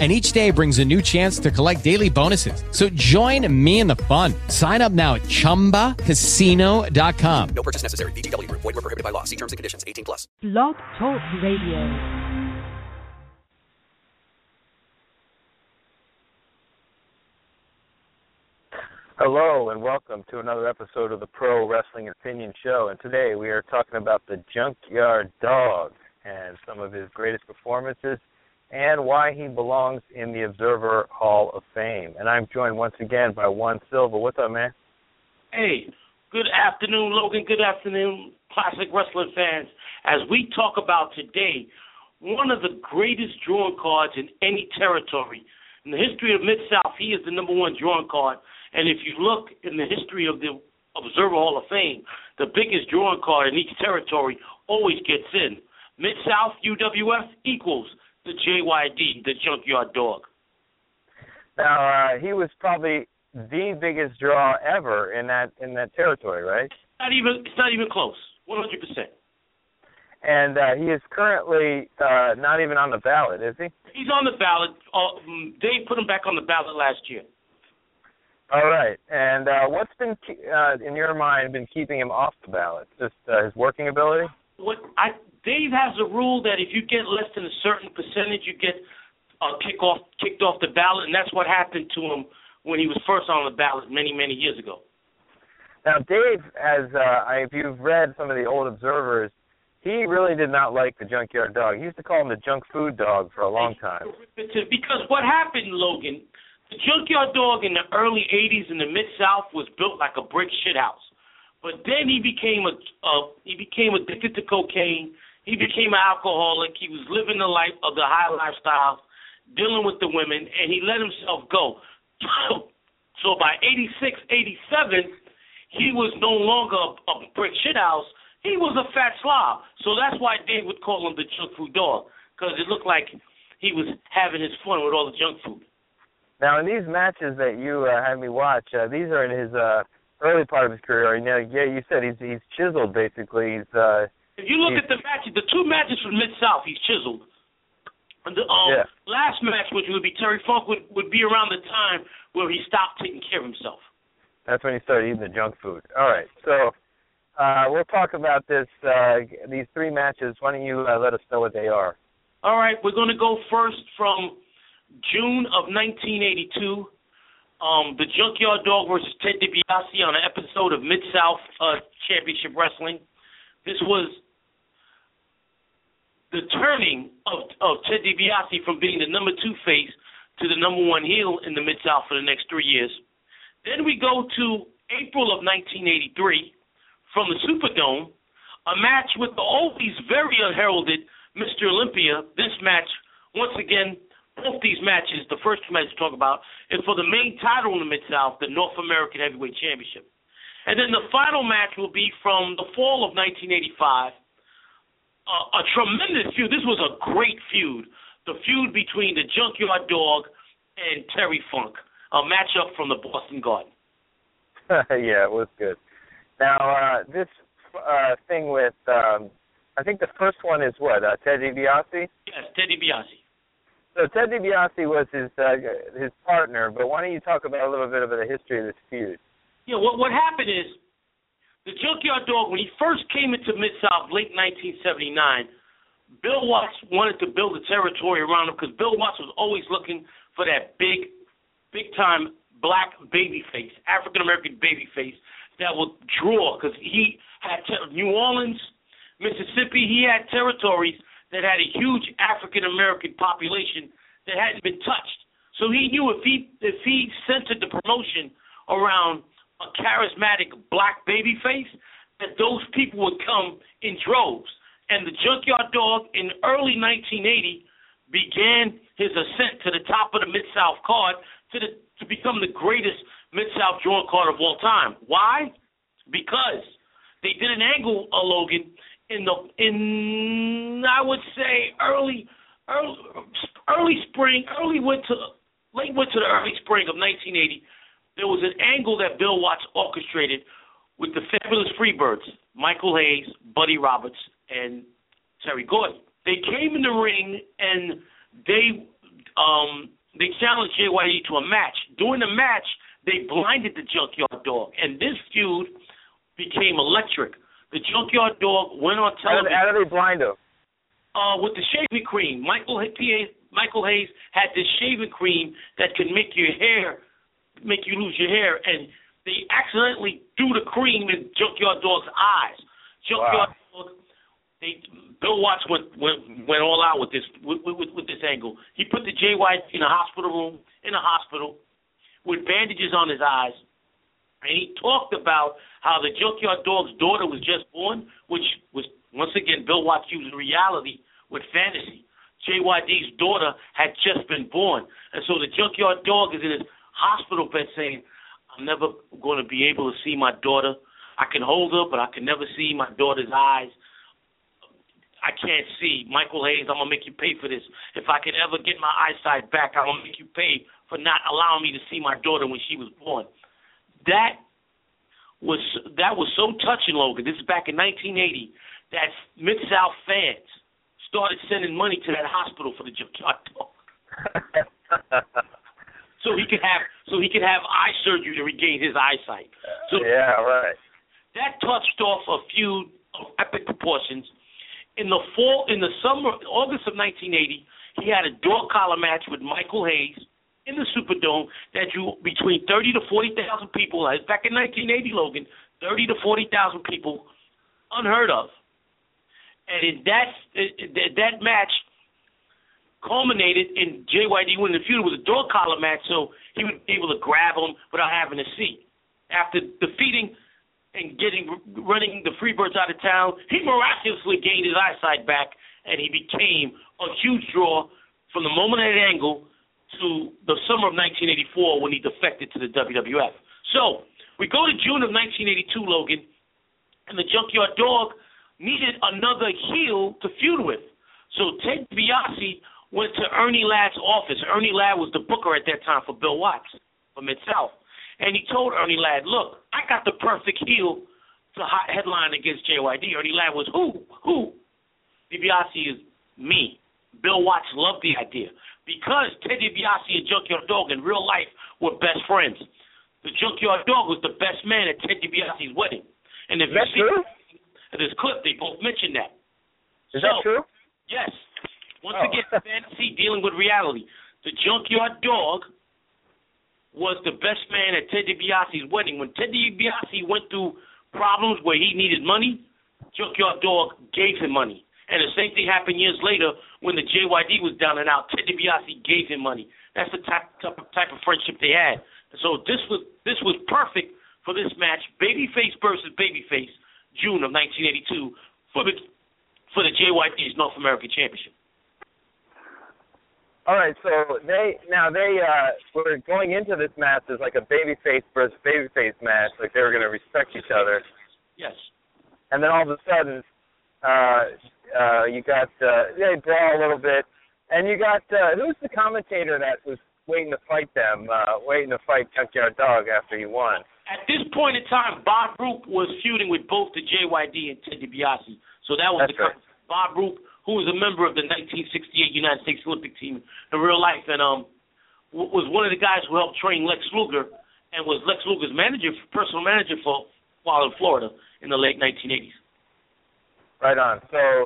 and each day brings a new chance to collect daily bonuses. So join me in the fun. Sign up now at ChumbaCasino.com. No purchase necessary. VGW. Void were prohibited by law. See terms and conditions. 18 plus. Blog Talk Radio. Hello and welcome to another episode of the Pro Wrestling Opinion Show. And today we are talking about the Junkyard Dog and some of his greatest performances and why he belongs in the Observer Hall of Fame. And I'm joined once again by Juan Silva. What's up, man? Hey, good afternoon, Logan. Good afternoon, classic wrestling fans. As we talk about today, one of the greatest drawing cards in any territory. In the history of Mid South, he is the number one drawing card. And if you look in the history of the Observer Hall of Fame, the biggest drawing card in each territory always gets in. Mid South UWF equals the JYD, the Junkyard Dog. Now uh, he was probably the biggest draw ever in that in that territory, right? Not even it's not even close. One hundred percent. And uh, he is currently uh, not even on the ballot, is he? He's on the ballot. Uh, they put him back on the ballot last year. All right. And uh, what's been, uh, in your mind, been keeping him off the ballot? Just uh, his working ability? What I Dave has a rule that if you get less than a certain percentage, you get uh, kick off, kicked off the ballot, and that's what happened to him when he was first on the ballot many, many years ago. Now, Dave, as uh, if you've read some of the old observers, he really did not like the junkyard dog. He used to call him the junk food dog for a long time. Because what happened, Logan, the junkyard dog in the early '80s in the Mid South was built like a brick shithouse. But then he became a uh, he became addicted to cocaine he became an alcoholic. He was living the life of the high lifestyle, dealing with the women, and he let himself go. so by 86, 87, he was no longer a, a brick shithouse. He was a fat slob. So that's why Dave would call him the junk food dog, because it looked like he was having his fun with all the junk food. Now, in these matches that you uh, had me watch, uh, these are in his uh, early part of his career. Know, yeah, you said he's he's chiseled basically. He's uh, if you look at the matches, the two matches from Mid South, he's chiseled. The um, yeah. last match, which would be Terry Funk, would would be around the time where he stopped taking care of himself. That's when he started eating the junk food. All right, so uh, we'll talk about this uh, these three matches. Why don't you uh, let us know what they are? All right, we're going to go first from June of 1982. Um, the Junkyard Dog versus Ted DiBiase on an episode of Mid South uh, Championship Wrestling. This was the turning of, of Ted DiBiase from being the number two face to the number one heel in the Mid South for the next three years. Then we go to April of 1983 from the Superdome, a match with the always very unheralded Mr. Olympia. This match, once again, both these matches, the first match to talk about, is for the main title in the Mid South, the North American Heavyweight Championship. And then the final match will be from the fall of 1985 a, a tremendous feud. This was a great feud. The feud between the Junkyard Dog and Terry Funk, a matchup from the Boston Garden. yeah, it was good. Now uh, this uh, thing with, um, I think the first one is what uh, Ted DiBiase. Yes, Ted DiBiase. So Ted DiBiase was his uh, his partner, but why don't you talk about a little bit of the history of this feud? Yeah, what what happened is the Junkyard Dog, when he first came into Mid South, late 1979, Bill Watts wanted to build a territory around him because Bill Watts was always looking for that big, big time black baby face, African American baby face that would draw because he had ter- New Orleans, Mississippi, he had territories that had a huge African American population that hadn't been touched. So he knew if he if he centered the promotion around a charismatic black baby face, that those people would come in droves. And the Junkyard Dog in early 1980 began his ascent to the top of the Mid South card to the to become the greatest Mid South drawing card of all time. Why? Because they did an angle, uh, Logan, in the in I would say early early early spring, early winter, late winter to early spring of 1980. There was an angle that Bill Watts orchestrated with the fabulous Freebirds, Michael Hayes, Buddy Roberts, and Terry Gordy. They came in the ring and they um they challenged JYD to a match. During the match, they blinded the Junkyard Dog, and this feud became electric. The Junkyard Dog went on How did, television how did they blind him? uh, with the shaving cream. Michael H- P.S. Michael Hayes had this shaving cream that could make your hair, make you lose your hair, and they accidentally threw the cream in Junkyard Dog's eyes. Junkyard Dog, they Bill Watts went went went all out with this with, with, with this angle. He put the JY in a hospital room in a hospital with bandages on his eyes, and he talked about how the Junkyard Dog's daughter was just born, which was once again Bill Watts using reality with fantasy. JYD's daughter had just been born, and so the Junkyard Dog is in his hospital bed saying, "I'm never going to be able to see my daughter. I can hold her, but I can never see my daughter's eyes." I can't see. Michael Hayes, I'm gonna make you pay for this. If I can ever get my eyesight back, I'm gonna make you pay for not allowing me to see my daughter when she was born. That was that was so touching, Logan. This is back in 1980. That Mid South fans started sending money to that hospital for the junkyard dog, so he could have so he could have eye surgery to regain his eyesight. So yeah, right. that touched off a feud of epic proportions. In the fall, in the summer, August of 1980, he had a dog collar match with Michael Hayes in the Superdome that drew between 30 to 40 thousand people. Back in 1980, Logan, 30 to 40 thousand people, unheard of. And in that that match culminated in JYD winning the feud. It was a dog collar match, so he would be able to grab him without having to see. After defeating and getting running the Freebirds out of town, he miraculously gained his eyesight back, and he became a huge draw from the moment at angle to the summer of 1984 when he defected to the WWF. So we go to June of 1982, Logan, and the Junkyard Dog needed another heel to feud with. So Ted DiBiase went to Ernie Ladd's office. Ernie Ladd was the booker at that time for Bill Watts for Mid South. And he told Ernie Ladd, look, I got the perfect heel to hot headline against JYD. Ernie Ladd was who? Who? DiBiase is me. Bill Watts loved the idea. Because Ted DiBiase and Junkyard Dog in real life were best friends. The Junkyard Dog was the best man at Ted DiBiase's wedding. And if Is that you see true? this clip, they both mentioned that. Is So- that true? Yes. Once Oh. again, fantasy dealing with reality. The Junkyard Dog was the best man at Ted DiBiase's wedding. When Ted DiBiase went through problems where he needed money, Junkyard Dog gave him money. And the same thing happened years later when the JYD was down and out. Ted DiBiase gave him money. That's the type, type, of, type of friendship they had. So this was this was perfect for this match, babyface versus babyface, June of 1982 for the for the JYD's North American Championship. All right, so they now they uh were going into this match as like a babyface versus babyface match, like they were going to respect each other, Yes. and then all of a sudden, uh uh you got uh they brawl a little bit, and you got uh who's the commentator that was waiting to fight them, uh waiting to fight Junkyard Dog after he won? At this point in time, Bob Roop was feuding with both the JYD and Ted DiBiase. So that was That's the right. Bob Roop, who was a member of the 1968 United States Olympic team in real life, and um, was one of the guys who helped train Lex Luger, and was Lex Luger's manager, personal manager for while in Florida in the late 1980s. Right on. So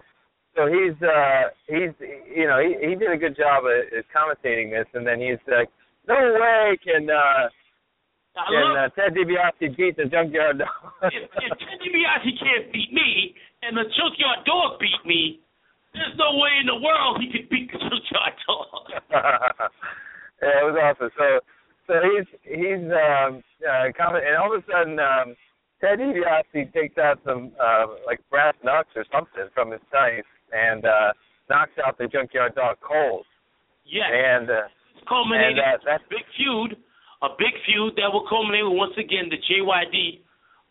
so he's uh he's you know he he did a good job at, at commentating this, and then he's like, no way can uh can uh, Ted DiBiase beat the Junkyard Dog. if, if Ted DiBiase can't beat me and the Junkyard Dog beat me, there's no way in the world he could beat the Junkyard Dog. yeah, it was awesome. So so he's he's um uh comment and all of a sudden um Ted DiBiase takes out some uh like brass knucks or something from his knife and uh knocks out the Junkyard Dog cold. Yes. And uh culminated And, uh, that's- big feud, a big feud that will culminate with once again the JYD.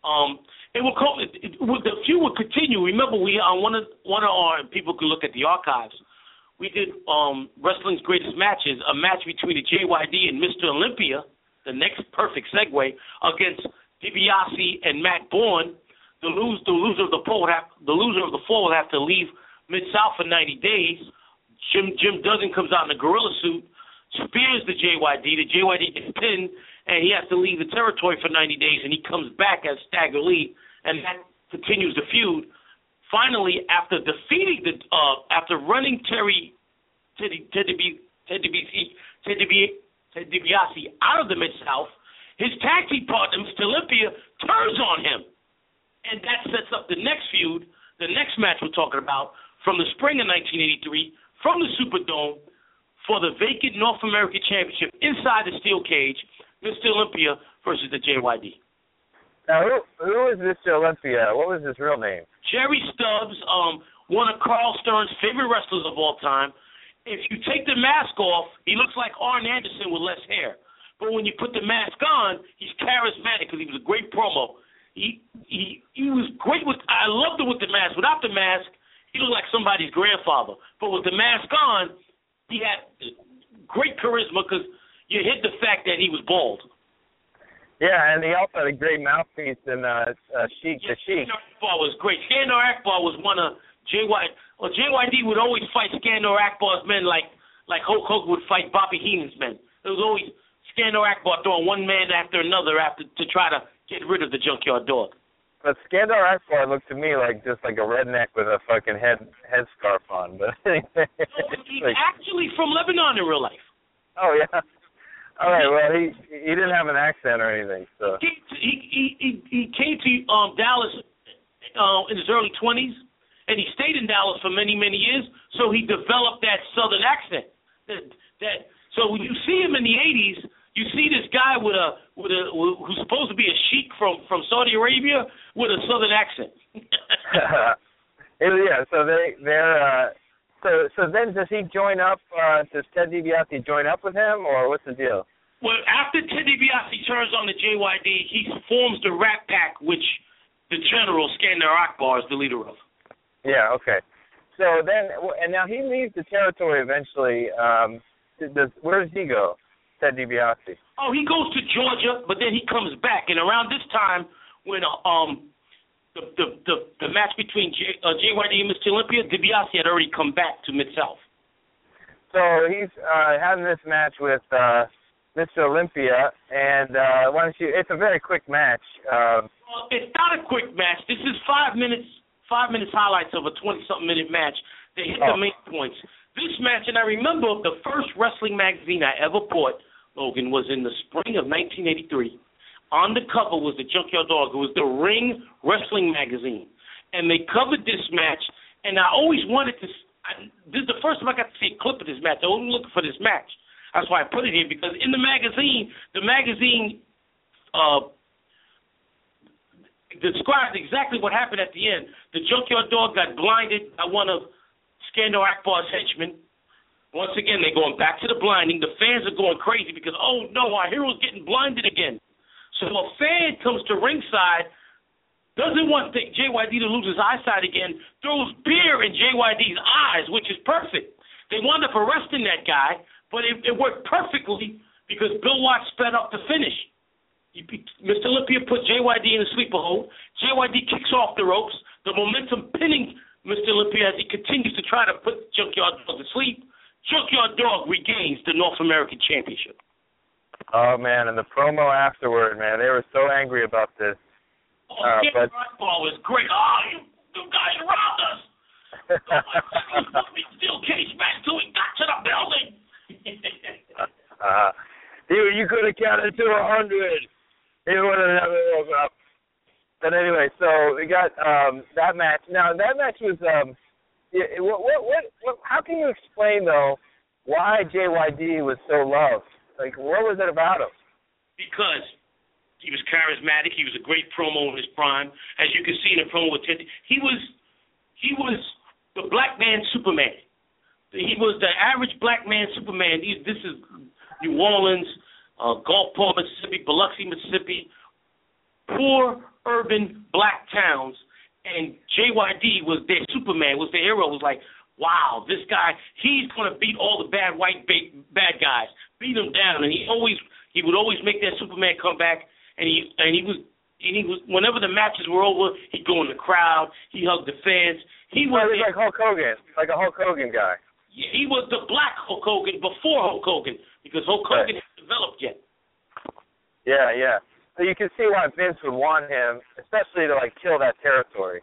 Um, it will co- it, it, the feud would continue. Remember, we on one of one of our people could look at the archives. We did um wrestling's greatest matches, a match between the JYD and Mr. Olympia, the next perfect segue against DiBiase and Matt Borne. The lose the loser of the four would have the loser of the four would have to leave Mid South for 90 days. Jim Jim Duggan comes out in a gorilla suit, spears the JYD. The JYD gets pinned and he has to leave the territory for 90 days, and he comes back as Stagger Lee, and that continues the feud. Finally, after defeating the, uh, after running Terry, Ted DiBiase, Ted DiBiase out of the Mid South, his tag team partner, Mr. Olympia, turns on him, and that sets up the next feud, the next match we're talking about from the spring of 1983 from the Superdome for the vacant North American Championship inside the steel cage Mr. Olympia versus the JYD. Now, who who is Mr. Olympia? What was his real name? Jerry Stubbs, um, one of Carl Stern's favorite wrestlers of all time. If you take the mask off, he looks like Arn Anderson with less hair. But when you put the mask on, he's charismatic because he was a great promo. He he he was great with. I loved him with the mask. Without the mask, he looked like somebody's grandfather. But with the mask on, he had great charisma because you hid the fact that he was bald. Yeah, and he also had a great mouthpiece and uh, uh Sheik yeah, the Sheik. Akbar was great. Skandar Akbar was one of JY. Well, JYD would always fight Skandar Akbar's men like like Hulk Hogan would fight Bobby Heenan's men. It was always Skandar Akbar throwing one man after another after to try to get rid of the junkyard dog. But Skandar Akbar looked to me like just like a redneck with a fucking head headscarf on. But no, he's like, actually from Lebanon in real life. oh yeah. All right. Well, he he didn't have an accent or anything, so. He he he, he, came to um, Dallas uh, in his early twenties, and he stayed in Dallas for many many years. So he developed that Southern accent. That that so when you see him in the '80s, you see this guy with a with a who's supposed to be a sheik from from Saudi Arabia with a Southern accent. yeah. So they they're. uh so so then does he join up? uh Does Ted DiBiase join up with him, or what's the deal? Well, after Ted DiBiase turns on the JYD, he forms the Rat Pack, which the General Skandar Akbar is the leader of. Yeah. Okay. So then, and now he leaves the territory eventually. Um, does where does he go? Ted DiBiase. Oh, he goes to Georgia, but then he comes back, and around this time, when um the the the, the match between J, uh, JYD and Mr. Olympia, DiBiase had already come back to Mid South. So he's uh, having this match with uh, Mr. Olympia, and uh, why don't you? It's a very quick match. Um, well, it's not a quick match. This is five minutes, five minutes highlights of a twenty-something minute match. They hit oh. the main points. This match, and I remember the first wrestling magazine I ever bought, Logan, was in the spring of 1983. On the cover was the Junkyard Dog. It was the Ring Wrestling magazine, and they covered this match. And I always wanted to. I, this is the first time I got to see a clip of this match. I was looking for this match. That's why I put it here because in the magazine, the magazine uh, described exactly what happened at the end. The junkyard dog got blinded by one of Skandar Akbar's henchmen. Once again, they're going back to the blinding. The fans are going crazy because, oh no, our hero's getting blinded again. So a fan comes to ringside, doesn't want the JYD to lose his eyesight again, throws beer in JYD's eyes, which is perfect. They wound up arresting that guy, but it, it worked perfectly because Bill Watts sped up the finish. Mr. Olympia put JYD in a sleeper hold. JYD kicks off the ropes. The momentum pinning Mr. Olympia as he continues to try to put Junkyard Dog to sleep. Junkyard Dog regains the North American Championship. Oh man, and the promo afterward, man, they were so angry about this. Oh, uh, but ball was great. Oh, you, you guys robbed us. oh, my steel cage back till we got to the building. uh, you you could have counted to a hundred. He would have never woke up. But anyway, so we got um that match. Now that match was um yeah, what, what what what how can you explain though why JYD was so loved? Like what was it about him? Because he was charismatic, he was a great promo in his prime. As you can see in the promo with Ted he was he was the black man Superman. He was the average black man Superman. This is New Orleans, uh, Gulfport, Mississippi, Biloxi, Mississippi. Poor urban black towns, and JYD was their Superman, was their hero. Was like, wow, this guy, he's gonna beat all the bad white ba- bad guys, beat them down, and he always he would always make that Superman come back, and he and he was and he was whenever the matches were over, he'd go in the crowd, he hugged the fans. He was like Hulk Hogan, like a Hulk Hogan guy. Yeah, he was the black Hulk Hogan before Hulk Hogan because Hulk Right. Hogan hadn't developed yet. Yeah, yeah. So you can see why Vince would want him, especially to like kill that territory.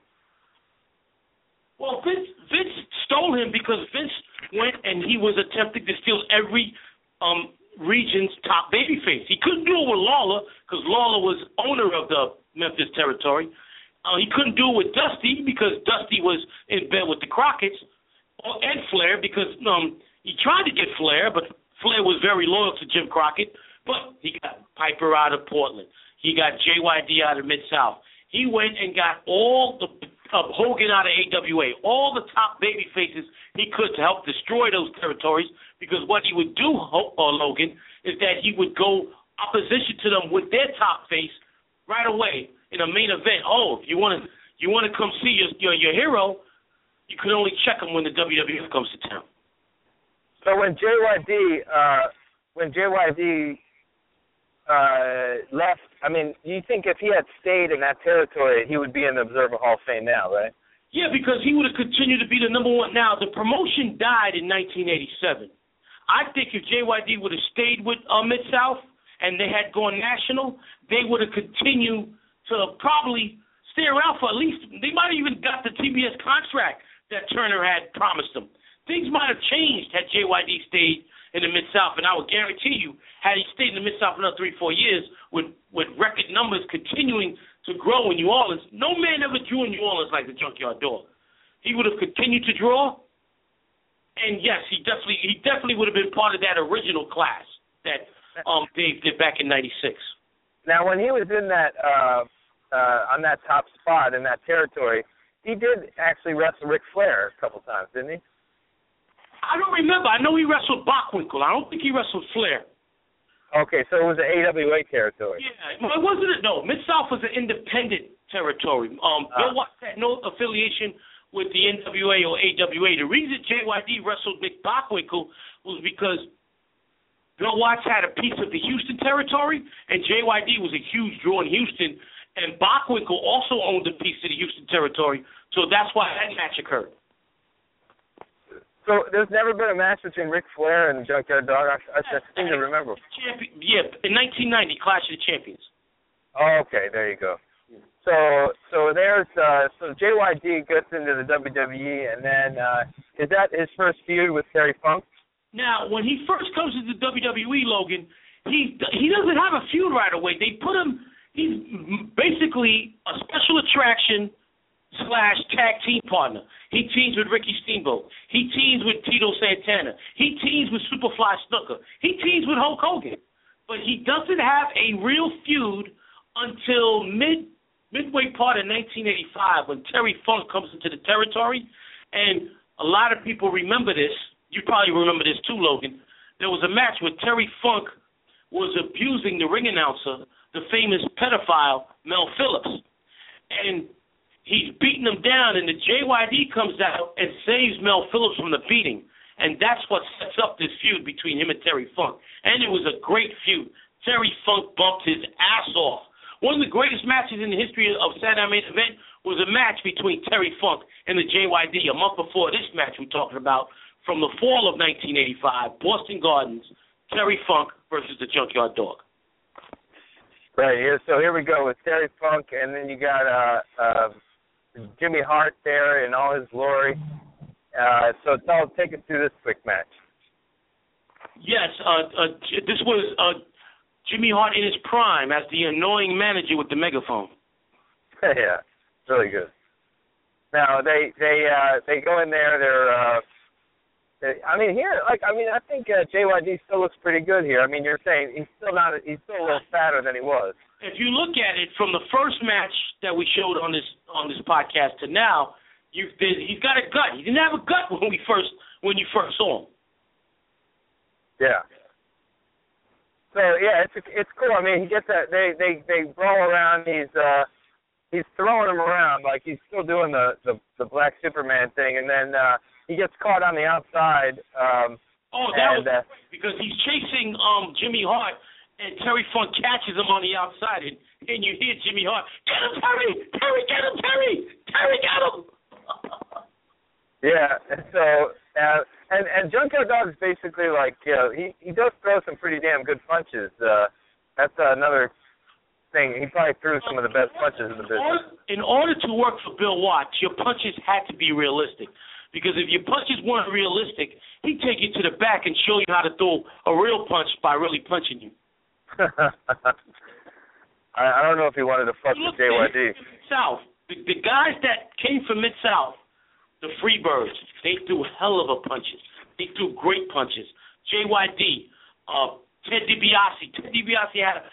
Well, Vince Vince stole him because Vince went and he was attempting to steal every um region's top babyface. He couldn't do it with Lawler because Lawler was owner of the Memphis territory. Uh, he couldn't do it with Dusty because Dusty was in bed with the Crockett's, or and Flair because um he tried to get Flair, but Flair was very loyal to Jim Crockett. But he got Piper out of Portland. He got JYD out of Mid South. He went and got all the uh, Hogan out of AWA, all the top baby faces he could to help destroy those territories. Because what he would do, Ho- uh, Logan, is that he would go opposition to them with their top face right away in a main event. Oh, if you want to, you want to come see your, your your hero, you can only check him when the WWF comes to town. So when JYD, uh, when JYD uh, left, I mean, you think if he had stayed in that territory, he would be in the Observer Hall of Fame now, right? Yeah, because he would have continued to be the number one. Now the promotion died in 1987. I think if JYD would have stayed with uh, Mid South and they had gone national, they would have continued to probably stay around for at least. They might have even got the TBS contract that Turner had promised them. Things might have changed had JYD stayed in the Mid South, and I would guarantee you, had he stayed in the Mid South another three, four years, with with record numbers continuing to grow in New Orleans, no man ever drew in New Orleans like the Junkyard Dog. He would have continued to draw, and yes, he definitely he definitely would have been part of that original class that um Dave did back in '96. Now, when he was in that uh, uh, on that top spot in that territory, he did actually wrestle Ric Flair a couple times, didn't he? I don't remember. I know he wrestled Bockwinkel. I don't think he wrestled Flair. Okay, so it was the AWA territory. Yeah, it wasn't. it? No, Mid South was an independent territory. Um, Ah. Bill Watts had no affiliation with the NWA or AWA. The reason JYD wrestled Nick Bockwinkel was because Bill Watts had a piece of the Houston territory, and JYD was a huge draw in Houston, and Bockwinkel also owned a piece of the Houston territory. So that's why that match occurred. So there's never been a match between Ric Flair and Junkyard Dog. I, I just seem to remember. Champion, yeah, in 1990, Clash of the Champions. Oh, okay, there you go. So so there's uh so JYD gets into the WWE and then uh is that his first feud with Terry Funk? Now, when he first comes to the WWE, Logan, he he doesn't have a feud right away. They put him. He's basically a special attraction slash tag team partner. He teams with Ricky Steamboat. He teams with Tito Santana. He teams with Superfly Snuka. He teams with Hulk Hogan. But he doesn't have a real feud until mid midway part of 1985 when Terry Funk comes into the territory, and a lot of people remember this. You probably remember this too, Logan. There was a match where Terry Funk was abusing the ring announcer, the famous pedophile Mel Phillips, and he's beating him down, and the JYD comes out and saves Mel Phillips from the beating, and that's what sets up this feud between him and Terry Funk. And it was a great feud. Terry Funk bumped his ass off. One of the greatest matches in the history of Saturday Main Event was a match between Terry Funk and the JYD a month before this match we're talking about from the fall of 1985, Boston Gardens, Terry Funk versus the Junkyard Dog. Right here. So here we go with Terry Funk, and then you got uh, uh, Jimmy Hart there in all his glory. Uh, so tell, take us through this quick match. Yes, uh, uh, this was uh, Jimmy Hart in his prime as the annoying manager with the megaphone. yeah, really good. Now they they uh, they go in there. They're uh, they, I mean here like I mean I think uh, JYD still looks pretty good here. I mean you're saying he's still not he's still a little fatter than he was. If you look at it from the first match that we showed on this on this podcast to now, you he's got a gut. He didn't have a gut when we first when you first saw him. Yeah. So yeah, it's it's cool. I mean, he gets that they they they brawl around. He's uh he's throwing him around like he's still doing the the, the black Superman thing, and then uh, he gets caught on the outside. Um, Oh, that and, was uh, because he's chasing um Jimmy Hart, and Terry Funk catches him on the outside, and, and you hear Jimmy Hart, get him, Terry, Terry, get him, Terry, Terry, get him. Yeah, and so uh, and and Junkyard Dog is basically like you know he he does throw some pretty damn good punches. Uh, that's uh, another thing. He probably threw some of the best punches in the business. In order to work for Bill Watts, your punches had to be realistic. Because if your punches weren't realistic, he'd take you to the back and show you how to throw a real punch by really punching you. I, I don't know if he wanted to fuck with Look JYD. South, the, the guys that came from Mid South, the Freebirds, they threw hell of a punches. They threw great punches. JYD, uh, Ted DiBiase, Ted DiBiase had a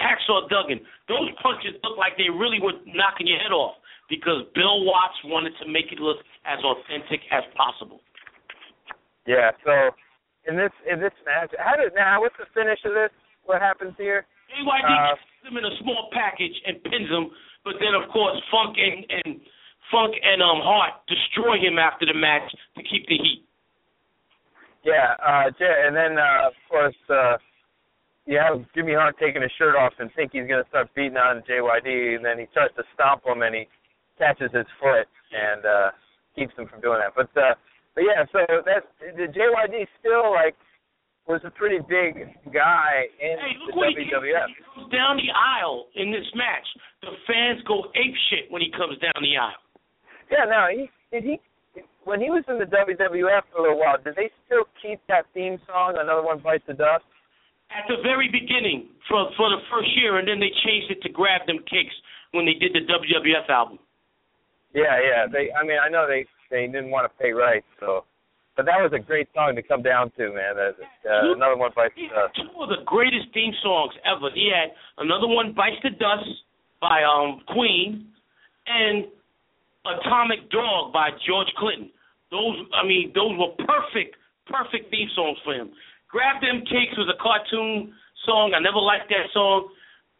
hacksaw Duggan. Those punches looked like they really were knocking your head off because Bill Watts wanted to make it look as authentic as possible. Yeah. So in this in this match, how did now? What's the finish of this? What happens here? JYD Uh, puts him in a small package and pins him, but then of course Funk and, and Funk and um Hart destroy him after the match to keep the heat. Yeah. Uh, and then uh, of course uh, you have Jimmy Hart taking his shirt off and think he's gonna start beating on JYD, and then he starts to stomp him and he catches his foot and uh, keeps him from doing that. But uh, but yeah, so that the JYD still like was a pretty big guy in Hey, the WWF. he comes down the aisle in this match. The fans go ape shit when he comes down the aisle. Yeah, no, he did he when he was in the WWF for a little while. Did they still keep that theme song? Another one bites the dust. At the very beginning, for for the first year, and then they changed it to Grab Them Cakes" when they did the WWF album. Yeah, yeah. They, I mean, I know they they didn't want to pay rights, so. But that was a great song to come down to, man. Uh, uh, another one bites the dust. two of the greatest theme songs ever. He had another one, "Bites the Dust" by um Queen, and "Atomic Dog" by George Clinton. Those, I mean, those were perfect, perfect theme songs for him. "Grab Them Cakes" was a cartoon song. I never liked that song,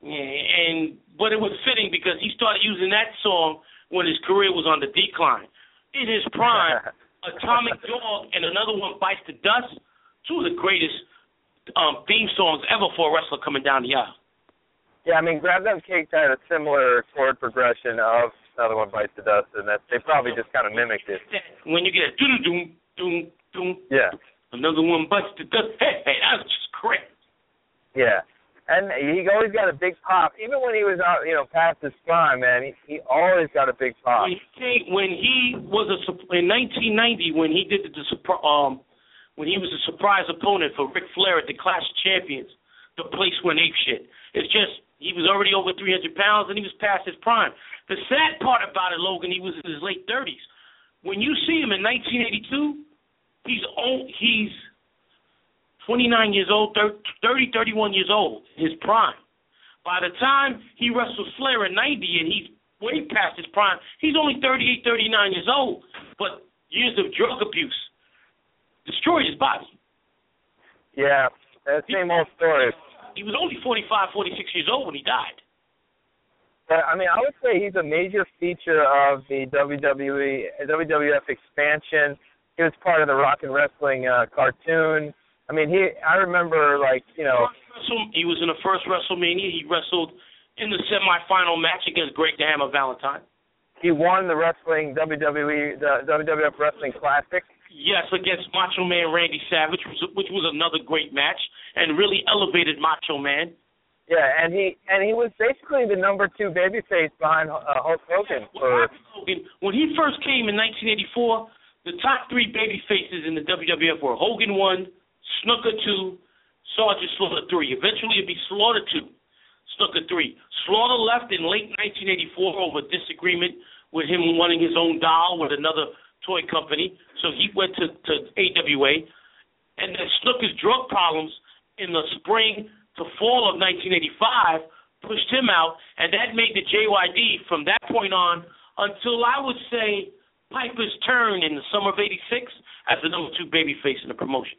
and but it was fitting because he started using that song when his career was on the decline. In his prime, Atomic Dog and another one, Bites the Dust, two of the greatest um, theme songs ever for a wrestler coming down the aisle. Yeah, I mean, Grab Them Cakes had a similar chord progression of another one bites the dust, and that they probably just kind of mimicked it. When you get a doom doom doom doom, Yeah, another one bites the dust. Hey, hey, that was just great. yeah. And he always got a big pop, even when he was out, you know, past his prime. Man, he he always got a big pop. When he when he was a in 1990 when he did the, the um when he was a surprise opponent for Ric Flair at the Clash of Champions, the place went ape shit. It's just he was already over 300 pounds and he was past his prime. The sad part about it, Logan, he was in his late 30s. When you see him in 1982, he's old, he's 29 years old, 30, 31 years old, his prime. By the time he wrestles Flair at 90 and he's way past his prime, he's only 38, 39 years old. But years of drug abuse destroyed his body. Yeah, that same old story. He was only 45, 46 years old when he died. But I mean, I would say he's a major feature of the WWE WWF expansion. He was part of the Rock and Wrestling uh, cartoon. I mean, he. I remember, like, you know, He was in the first WrestleMania. He wrestled in the semifinal match against Greg the Hammer Valentine. he won the wrestling WWE the WWF Wrestling Classic. Yes, against Macho Man Randy Savage, which was, which was another great match and really elevated Macho Man. Yeah, and he and he was basically the number two babyface behind uh, Hulk Hogan What for Hogan, when he first came in 1984, the top three baby faces in the WWF were Hogan one, Snuka two, Sergeant Slaughter three. Eventually, it'd be Slaughter two, Snuka three. Slaughter left in late 1984 over disagreement with him wanting his own doll with another toy company, so he went to, to AWA. And then Snuka's drug problems in the spring to fall of 1985 pushed him out, and that made the JYD from that point on until I would say Piper's turn in the summer of '86 as the number two babyface in the promotion.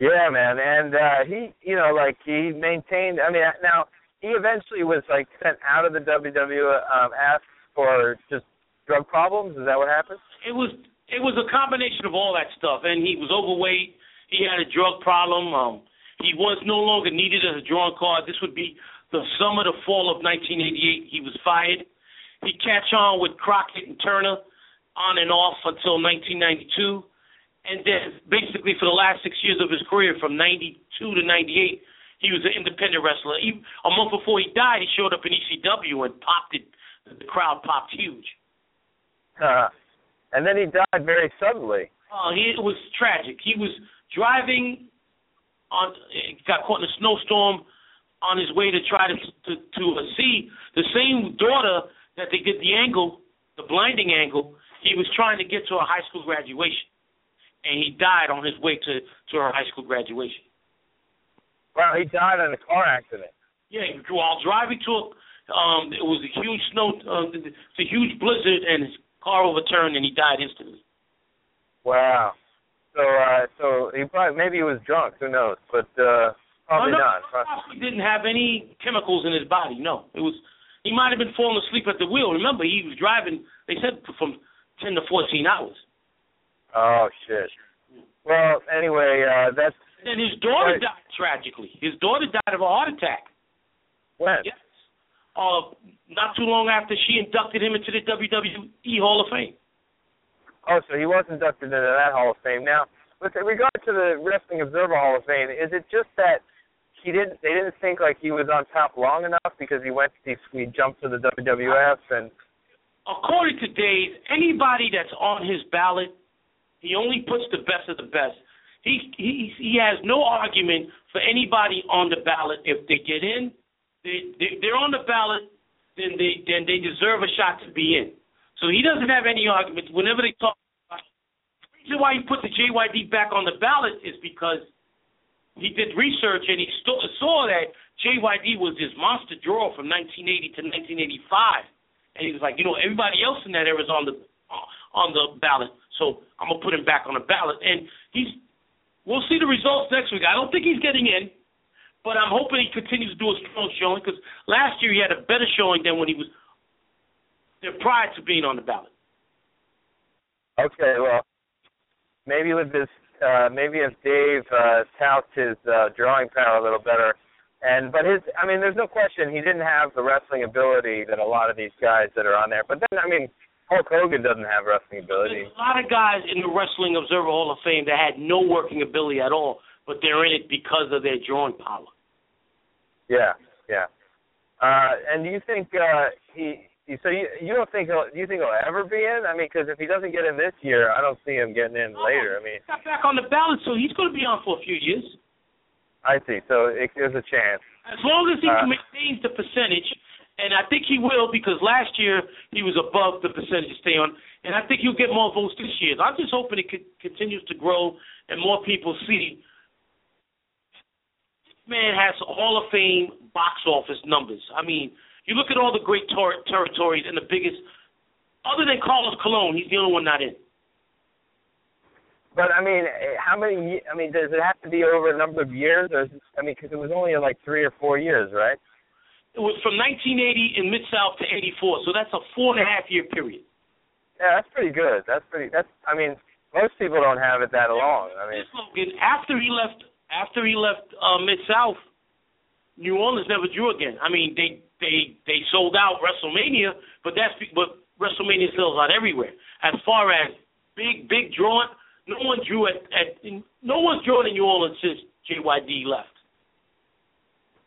Yeah, man, and uh he, you know, like he maintained. I mean, now he eventually was like sent out of the WWF for just drug problems. Is that what happened? It was it was a combination of all that stuff, and he was overweight. He had a drug problem. Um, he was no longer needed as a drawing card. This would be the summer to fall of 1988. He was fired. He catch on with Crockett and Turner on and off until 1992. And then basically for the last six years of his career, from 92 to 98, he was an independent wrestler. He, a month before he died, he showed up in ECW and popped it. The crowd popped huge. Uh, and then he died very suddenly. Uh, he, it was tragic. He was driving on, got caught in a snowstorm on his way to try to to, to see the same daughter that they did the angle, the blinding angle. He was trying to get to a high school graduation, and he died on his way to to her high school graduation. Wow, he died in a car accident. Yeah, he while driving to a, um, it was a huge snow, uh, it's a huge blizzard, and his car overturned, and he died instantly. Wow. So, uh, so he probably maybe he was drunk. Who knows? But uh, probably oh, no, not. He didn't have any chemicals in his body. No, it was. He might have been falling asleep at the wheel. Remember, he was driving. They said from ten to fourteen hours. Oh shit. Well, anyway, uh, that's. And his daughter right. died tragically. His daughter died of a heart attack. When? Yes. Uh, not too long after she inducted him into the WWE Hall of Fame. Oh, so he was inducted into that Hall of Fame. Now, with regard to the Wrestling Observer Hall of Fame, is it just that he didn't? They didn't think like he was on top long enough because he went he, he jumped to the WWF and. According to Dave, anybody that's on his ballot, he only puts the best of the best. He he he has no argument for anybody on the ballot if they get in. They, they they're on the ballot, then they then they deserve a shot to be in. So he doesn't have any arguments. Whenever they talk, the reason why he put the JYD back on the ballot is because he did research and he st- saw that JYD was this monster draw from 1980 to 1985, and he was like, you know, everybody else in that era is on the on the ballot, so I'm gonna put him back on the ballot. And he's, we'll see the results next week. I don't think he's getting in, but I'm hoping he continues to do a strong showing because last year he had a better showing than when he was their pride to being on the ballot. Okay, well, maybe with this, uh, maybe if Dave uh, touts his uh, drawing power a little better, and but his, I mean, there's no question he didn't have the wrestling ability that a lot of these guys that are on there. But then, I mean, Hulk Hogan doesn't have wrestling ability. There's a lot of guys in the Wrestling Observer Hall of Fame that had no working ability at all, but they're in it because of their drawing power. Yeah, yeah. Uh, and do you think uh, he so you you don't think he'll you think he'll ever be in? I mean, because if he doesn't get in this year, I don't see him getting in no, later. I mean, got back on the ballot, so he's going to be on for a few years. I see. So it, there's a chance. As long as he uh, maintains the percentage, and I think he will because last year he was above the percentage stay on, and I think he'll get more votes this year. I'm just hoping it continues to grow and more people see. Man has Hall of Fame box office numbers. I mean you look at all the great ter- territories and the biggest, other than Carlos Colon, he's the only one not in. But I mean, eh, how many? I mean, does it have to be over a number of years, or is it, I mean, because it was only like three or four years, right? It was from 1980 in Mid South to 84, so that's a four and a half year period. Yeah, that's pretty good. That's pretty. That's. I mean, most people don't have it that long. I mean, Logan, after he left, after he left uh, Mid South, New Orleans never drew again. I mean, they they they sold out WrestleMania, but that's but WrestleMania sells out everywhere. As far as big big drawing, no one drew at, at no one's drawn in New Orleans since JYD left.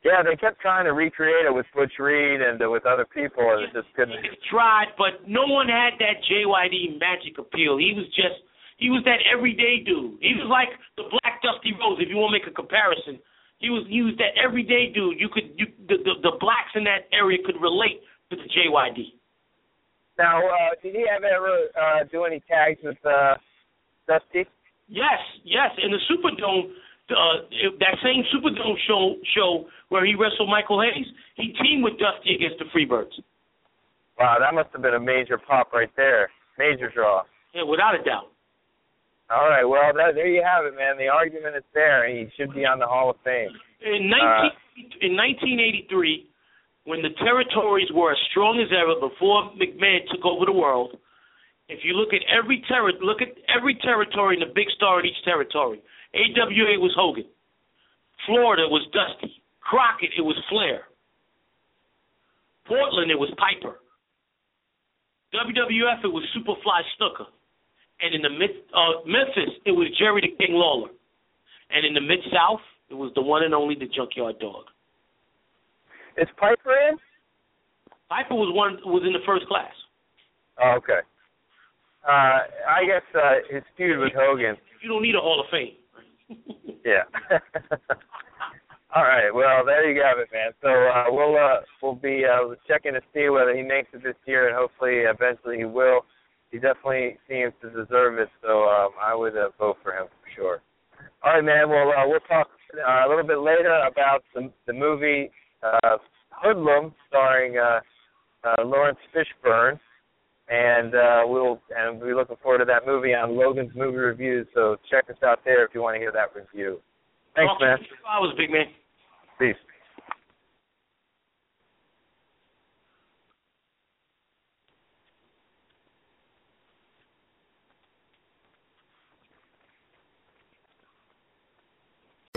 Yeah, they kept trying to recreate it with Butch Reed and uh, with other people, and it just couldn't. They tried, but no one had that JYD magic appeal. He was just he was that everyday dude. He was like the Black Dusty Rhodes, if you want to make a comparison he was he was that everyday dude. You could you the, the the blacks in that area could relate to the JYD. Now, uh, did he ever uh, do any tags with uh, Dusty? Yes, yes. In the Superdome, uh, that same Superdome show show where he wrestled Michael Hayes, he teamed with Dusty against the Freebirds. Wow, that must have been a major pop right there. Major draw. Yeah, without a doubt. All right, well, that, there you have it, man. The argument is there. He should be on the Hall of Fame. In 19, uh, in 1983, when the territories were as strong as ever before McMahon took over the world. If you look at every terri- look at every territory and the big star in each territory. AWA was Hogan. Florida was Dusty. Crockett, it was Flair. Portland, it was Piper. WWF, it was Superfly Snuka. And in the mid, uh, Memphis, it was Jerry the King Lawler. And in the Mid South, it was the one and only the Junkyard Dog. Is Piper in? Piper was one was in the first class. Oh, okay. Uh, I guess uh, his feud with Hogan. You don't need a Hall of Fame. Yeah. All right. Well, there you have it, man. So uh, we'll uh, we'll be uh, checking to see whether he makes it this year, and hopefully, eventually, he will. He definitely seems to deserve it, so um, I would uh, vote for him for sure. All right, man. Well, uh, we'll talk uh, a little bit later about the the movie uh, Hoodlum, starring uh, uh, Laurence Fishburne, and uh, we'll and we're looking forward to that movie on Logan's Movie Reviews. So check us out there if you want to hear that review. Thanks, man. I was big man. Peace.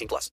18 plus.